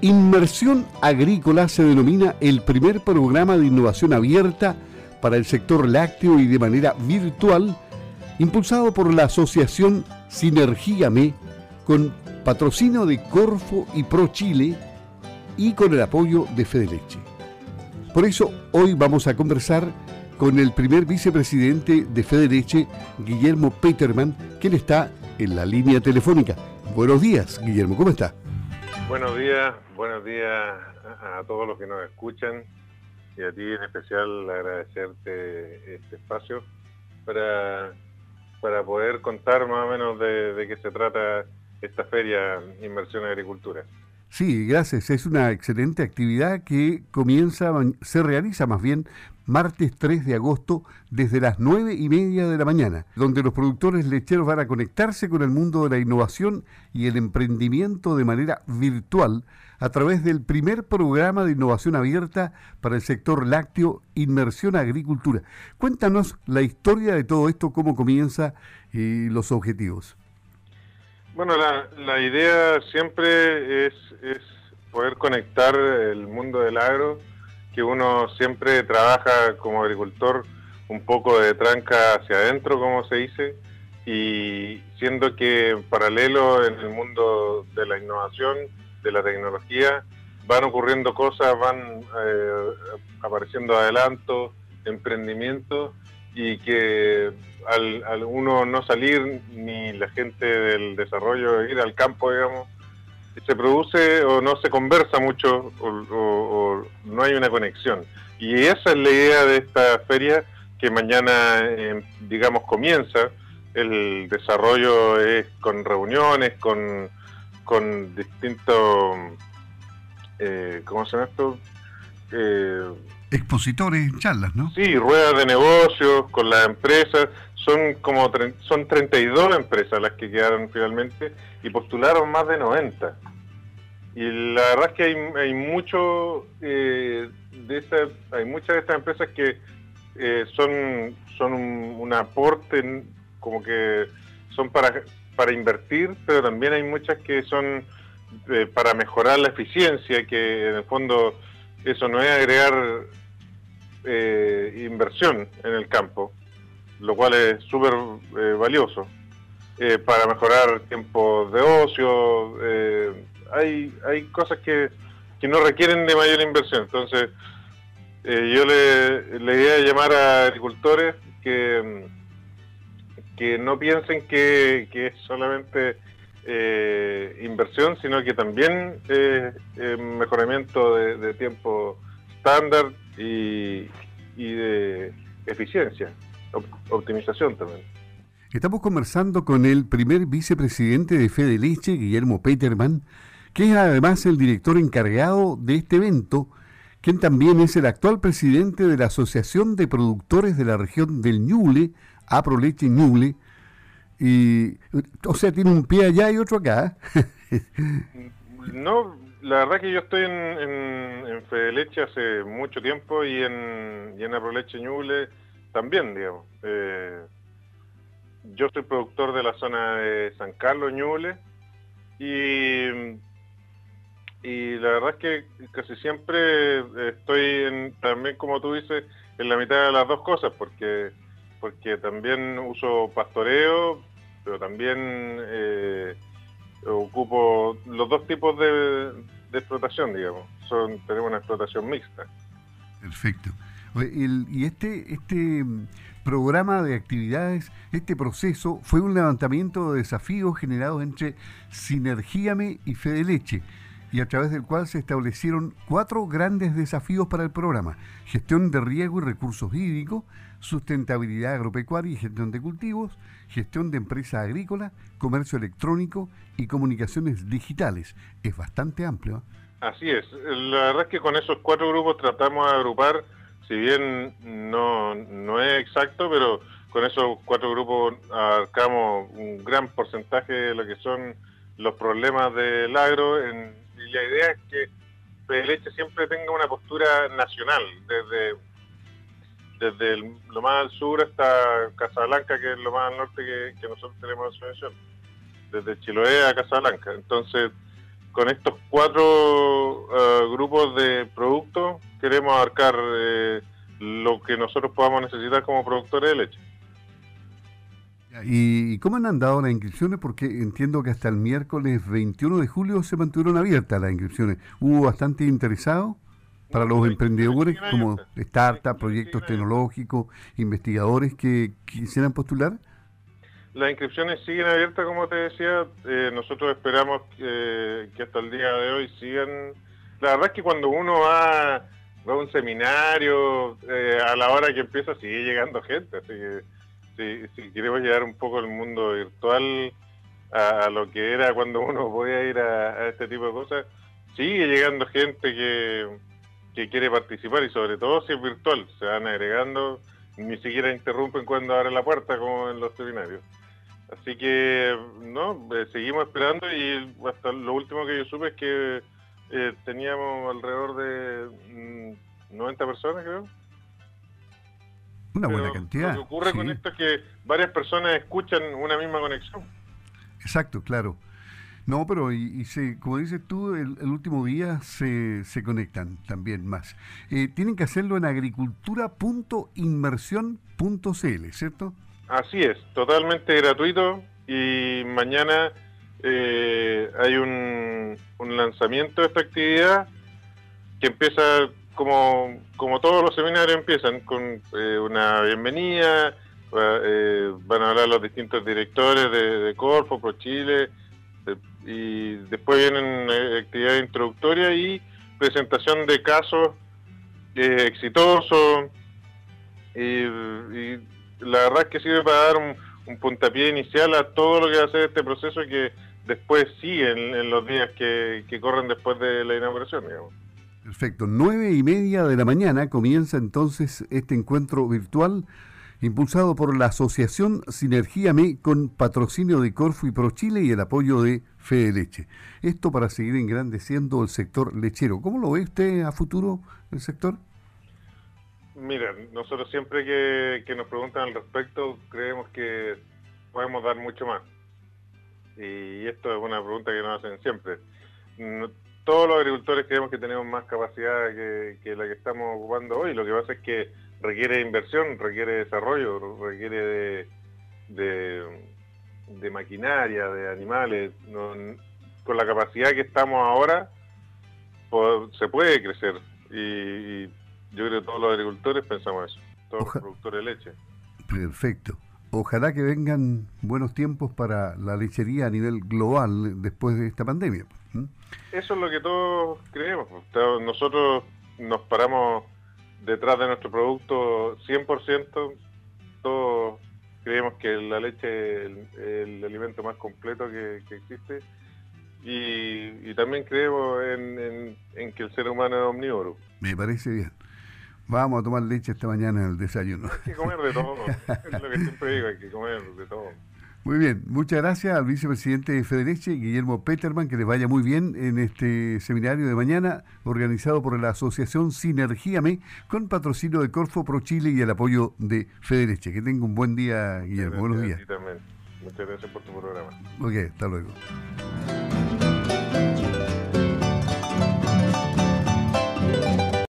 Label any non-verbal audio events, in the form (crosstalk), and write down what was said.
Inmersión Agrícola se denomina el primer programa de innovación abierta para el sector lácteo y de manera virtual, impulsado por la Asociación Sinergíame, con patrocinio de Corfo y Pro Chile y con el apoyo de Fedeleche. Por eso hoy vamos a conversar con el primer vicepresidente de Fedeleche, Guillermo Peterman, quien está en la línea telefónica. Buenos días, Guillermo, ¿cómo está? Buenos días, buenos días a todos los que nos escuchan y a ti en especial agradecerte este espacio para, para poder contar más o menos de, qué se trata esta feria Inversión en Agricultura. Sí, gracias. Es una excelente actividad que comienza, se realiza más bien martes 3 de agosto desde las 9 y media de la mañana, donde los productores lecheros van a conectarse con el mundo de la innovación y el emprendimiento de manera virtual a través del primer programa de innovación abierta para el sector lácteo, Inmersión Agricultura. Cuéntanos la historia de todo esto, cómo comienza y los objetivos. Bueno, la, idea siempre es, poder conectar el mundo del agro, que uno siempre trabaja como agricultor un poco de tranca hacia adentro, como se dice, y siendo que en paralelo en el mundo de la innovación, de la tecnología, van ocurriendo cosas, van eh, apareciendo adelantos, emprendimientos, y que al, uno no salir, ni la gente del desarrollo ir al campo, digamos, se produce o no se conversa mucho o, no hay una conexión. Y esa es la idea de esta feria que mañana, eh, digamos, comienza. El desarrollo es con reuniones, con, con distintos, eh, ¿cómo se llama esto? Eh, expositores, charlas, ¿no? Sí, ruedas de negocios con las empresas. Son como son 32 empresas las que quedaron finalmente y postularon más de 90. Y la verdad es que hay, hay mucho eh, de esa, hay muchas de estas empresas que eh, son son un, aporte como que son para para invertir, pero también hay muchas que son eh, para mejorar la eficiencia, que en el fondo eso no es agregar eh, inversión en el campo, lo cual es súper eh, valioso. Eh, para mejorar tiempos de ocio, hay, hay cosas que, que no requieren de mayor inversión. Entonces, yo le, le idea de llamar a agricultores que, que no piensen que, que es solamente inversión, sino que también mejoramiento de, de tiempo estándar y, de eficiencia, optimización también. Estamos conversando con el primer vicepresidente de Fede Leche, Guillermo Peterman, que es además el director encargado de este evento, quien también es el actual presidente de la Asociación de Productores de la región del Ñuble, Aproleche Ñuble, y, o sea, tiene un pie allá y otro acá. (laughs) no, la verdad que yo estoy en, en, Fedeleche hace mucho tiempo y en, y en Aproleche Ñuble también, digamos. Eh, yo soy productor de la zona de San Carlos Ñuble y, y la verdad es que casi siempre estoy también, como tú dices, en la mitad de las dos cosas, porque, porque también uso pastoreo, pero también... Eh, ocupo los dos tipos de, explotación, digamos. Son, tenemos una explotación mixta. Perfecto. y este, este programa de actividades, este proceso, fue un levantamiento de desafíos generados entre Sinergíame y Fedeleche, y a través del cual se establecieron cuatro grandes desafíos para el programa. Gestión de riego y recursos hídricos, sustentabilidad agropecuaria y gestión de cultivos, gestión de empresas agrícolas, comercio electrónico y comunicaciones digitales. Es bastante amplio. ¿eh? Así es. La verdad es que con esos cuatro grupos tratamos de agrupar, si bien no, no es exacto, pero con esos cuatro grupos abarcamos un gran porcentaje de lo que son los problemas del agro. En, y la idea es que Leche siempre tenga una postura nacional, desde desde lo más al sur hasta Casablanca, que es lo más al norte que, nosotros tenemos en subvención, desde Chiloé a Casablanca. Entonces, con estos cuatro uh, grupos de productos queremos abarcar eh, lo que nosotros podamos necesitar como productores de leche. ¿Y cómo han andado las inscripciones? Porque entiendo que hasta el miércoles 21 de julio se mantuvieron abiertas las inscripciones. ¿Hubo bastante interesado para los emprendedores como startups, proyectos tecnológicos, investigadores que quisieran postular? Las inscripciones siguen abiertas, como te decía. Eh, nosotros esperamos que hasta el día de hoy sigan. La verdad es que cuando uno va, a un seminario, eh, a la hora que empieza sigue llegando gente. Así que si, queremos llegar un poco el mundo virtual a, lo que era cuando uno podía ir a, este tipo de cosas, sigue llegando gente que, que quiere participar y sobre todo si es virtual, se van agregando, ni siquiera interrumpen cuando abren la puerta como en los seminarios. Así que, no, eh, seguimos esperando y hasta lo último que yo supe es que eh, teníamos alrededor de 90 mm, personas, creo. Una buena cantidad. Lo que ocurre con esto es que varias personas escuchan una misma conexión. Exacto, claro. No, pero y, se, como dices tú, el, último día se, se, conectan también más. Eh, tienen que hacerlo en agricultura.inmersión.cl, ¿cierto? Así es, totalmente gratuito y mañana eh, hay un, un lanzamiento de esta actividad que empieza como, todos los seminarios empiezan con eh, una bienvenida, eh, van a hablar los distintos directores de, Corfo, Pro Chile, y después vienen eh, actividades introductorias y presentación de casos exitosos. Y, la verdad es que sirve para dar un, puntapié inicial a todo lo que va a ser este proceso y que después sigue en, los días que, que corren después de la inauguración, digamos. Perfecto. Nueve y media de la mañana comienza entonces este encuentro virtual impulsado por la Asociación Sinergia Me con patrocinio de Corfu y ProChile y el apoyo de Fede Leche. Esto para seguir engrandeciendo el sector lechero. ¿Cómo lo ve usted a futuro el sector? Mira, nosotros siempre que, que nos preguntan al respecto creemos que podemos dar mucho más. Y esto es una pregunta que nos hacen siempre todos los agricultores creemos que tenemos más capacidad que, la que estamos ocupando hoy. Lo que pasa es que requiere inversión, requiere desarrollo, requiere de, de, maquinaria, de animales. con la capacidad que estamos ahora, se puede crecer. Y, yo creo que todos los agricultores pensamos eso, todos los productores de leche. Perfecto. Ojalá que vengan buenos tiempos para la lechería a nivel global después de esta pandemia. Eso es lo que todos creemos. Nosotros nos paramos detrás de nuestro producto 100%. Todos creemos que la leche es el, alimento más completo que, existe. Y, también creemos en, que el ser humano es omnívoro. Me parece bien. Vamos a tomar leche esta mañana en el desayuno. Hay que comer de todo. (laughs) es lo que siempre digo, hay que comer de todo. Muy bien, muchas gracias al vicepresidente de Federici, Guillermo Peterman, que les vaya muy bien en este seminario de mañana organizado por la Asociación Sinergia Me con patrocinio de Corfo Pro Chile y el apoyo de Federici. Que tenga un buen día, Guillermo. Buenos días. Muchas gracias por tu programa. Ok, hasta luego.